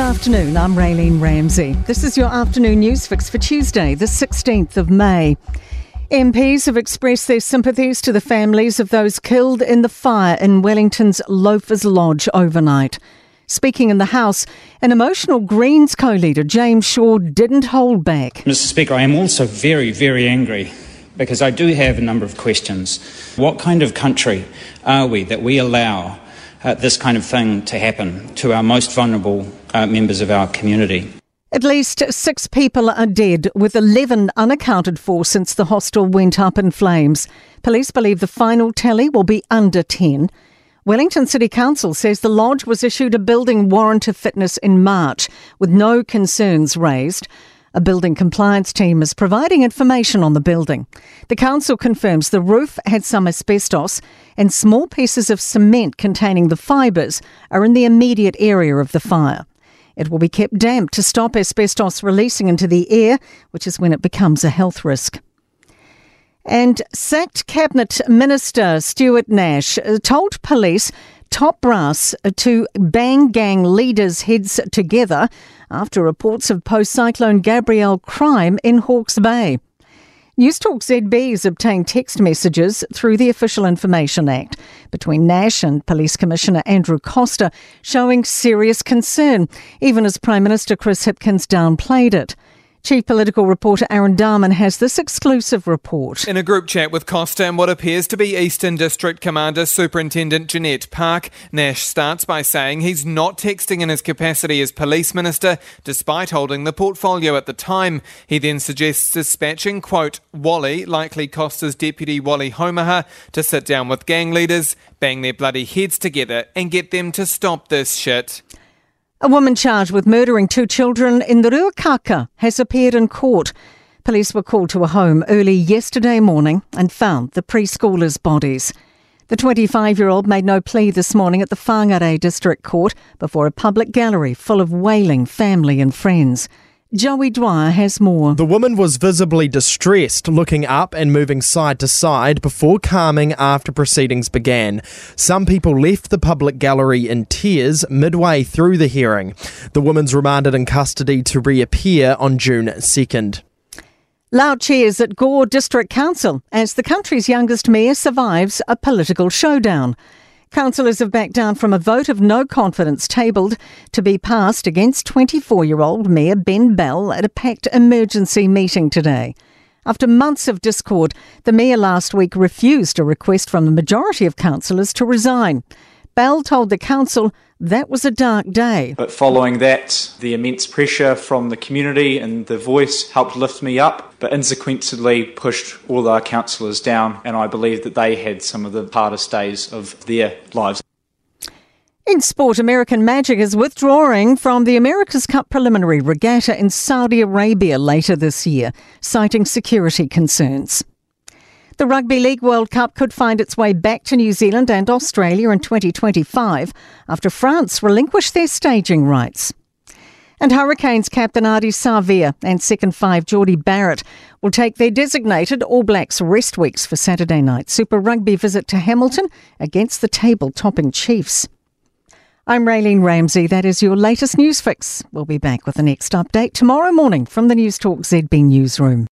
afternoon. I'm Raylene Ramsey. This is your afternoon news fix for Tuesday, the 16th of May. MPs have expressed their sympathies to the families of those killed in the fire in Wellington's Loafers Lodge overnight. Speaking in the House, an emotional Greens co leader, James Shaw, didn't hold back. Mr. Speaker, I am also very, very angry because I do have a number of questions. What kind of country are we that we allow uh, this kind of thing to happen to our most vulnerable uh, members of our community? At least six people are dead, with 11 unaccounted for since the hostel went up in flames. Police believe the final tally will be under 10. Wellington City Council says the lodge was issued a building warrant of fitness in March, with no concerns raised. A building compliance team is providing information on the building. The council confirms the roof had some asbestos and small pieces of cement containing the fibres are in the immediate area of the fire. It will be kept damp to stop asbestos releasing into the air, which is when it becomes a health risk. And sacked Cabinet Minister Stuart Nash uh, told police top brass to bang gang leaders' heads together after reports of post cyclone Gabrielle crime in Hawke's Bay. Newstalk ZB has obtained text messages through the Official Information Act between Nash and Police Commissioner Andrew Coster showing serious concern, even as Prime Minister Chris Hipkins downplayed it. Chief Political Reporter Aaron Darman has this exclusive report. In a group chat with Coster and what appears to be Eastern District Commander Superintendent Jeanette Park, Nash starts by saying he's not texting in his capacity as Police Minister, despite holding the portfolio at the time. He then suggests dispatching, quote, Wally, likely Coster's Deputy Wally Haumaha, to sit down with gang leaders, bang their bloody heads together, and get them to stop this shit. A woman charged with murdering two children in the Ruakaka has appeared in court. Police were called to a home early yesterday morning and found the preschoolers' bodies. The 25 year old made no plea this morning at the Whangarei District Court before a public gallery full of wailing family and friends. Joey Dwyer has more. The woman was visibly distressed, looking up and moving side to side before calming after proceedings began. Some people left the public gallery in tears midway through the hearing. The woman's remanded in custody to reappear on June 2nd. Loud cheers at Gore District Council as the country's youngest mayor survives a political showdown. Councillors have backed down from a vote of no confidence tabled to be passed against 24 year old Mayor Ben Bell at a packed emergency meeting today. After months of discord, the Mayor last week refused a request from the majority of councillors to resign. Bell told the council that was a dark day. But following that, the immense pressure from the community and the voice helped lift me up, but insequentially pushed all our councillors down, and I believe that they had some of the hardest days of their lives. In sport, American Magic is withdrawing from the America's Cup preliminary regatta in Saudi Arabia later this year, citing security concerns. The Rugby League World Cup could find its way back to New Zealand and Australia in 2025 after France relinquished their staging rights. And Hurricanes captain Ardie Savea and second five Jordie Barrett will take their designated All Blacks rest weeks for Saturday night Super Rugby visit to Hamilton against the table topping Chiefs. I'm Raylene Ramsey. That is your latest news fix. We'll be back with the next update tomorrow morning from the Newstalk ZB newsroom.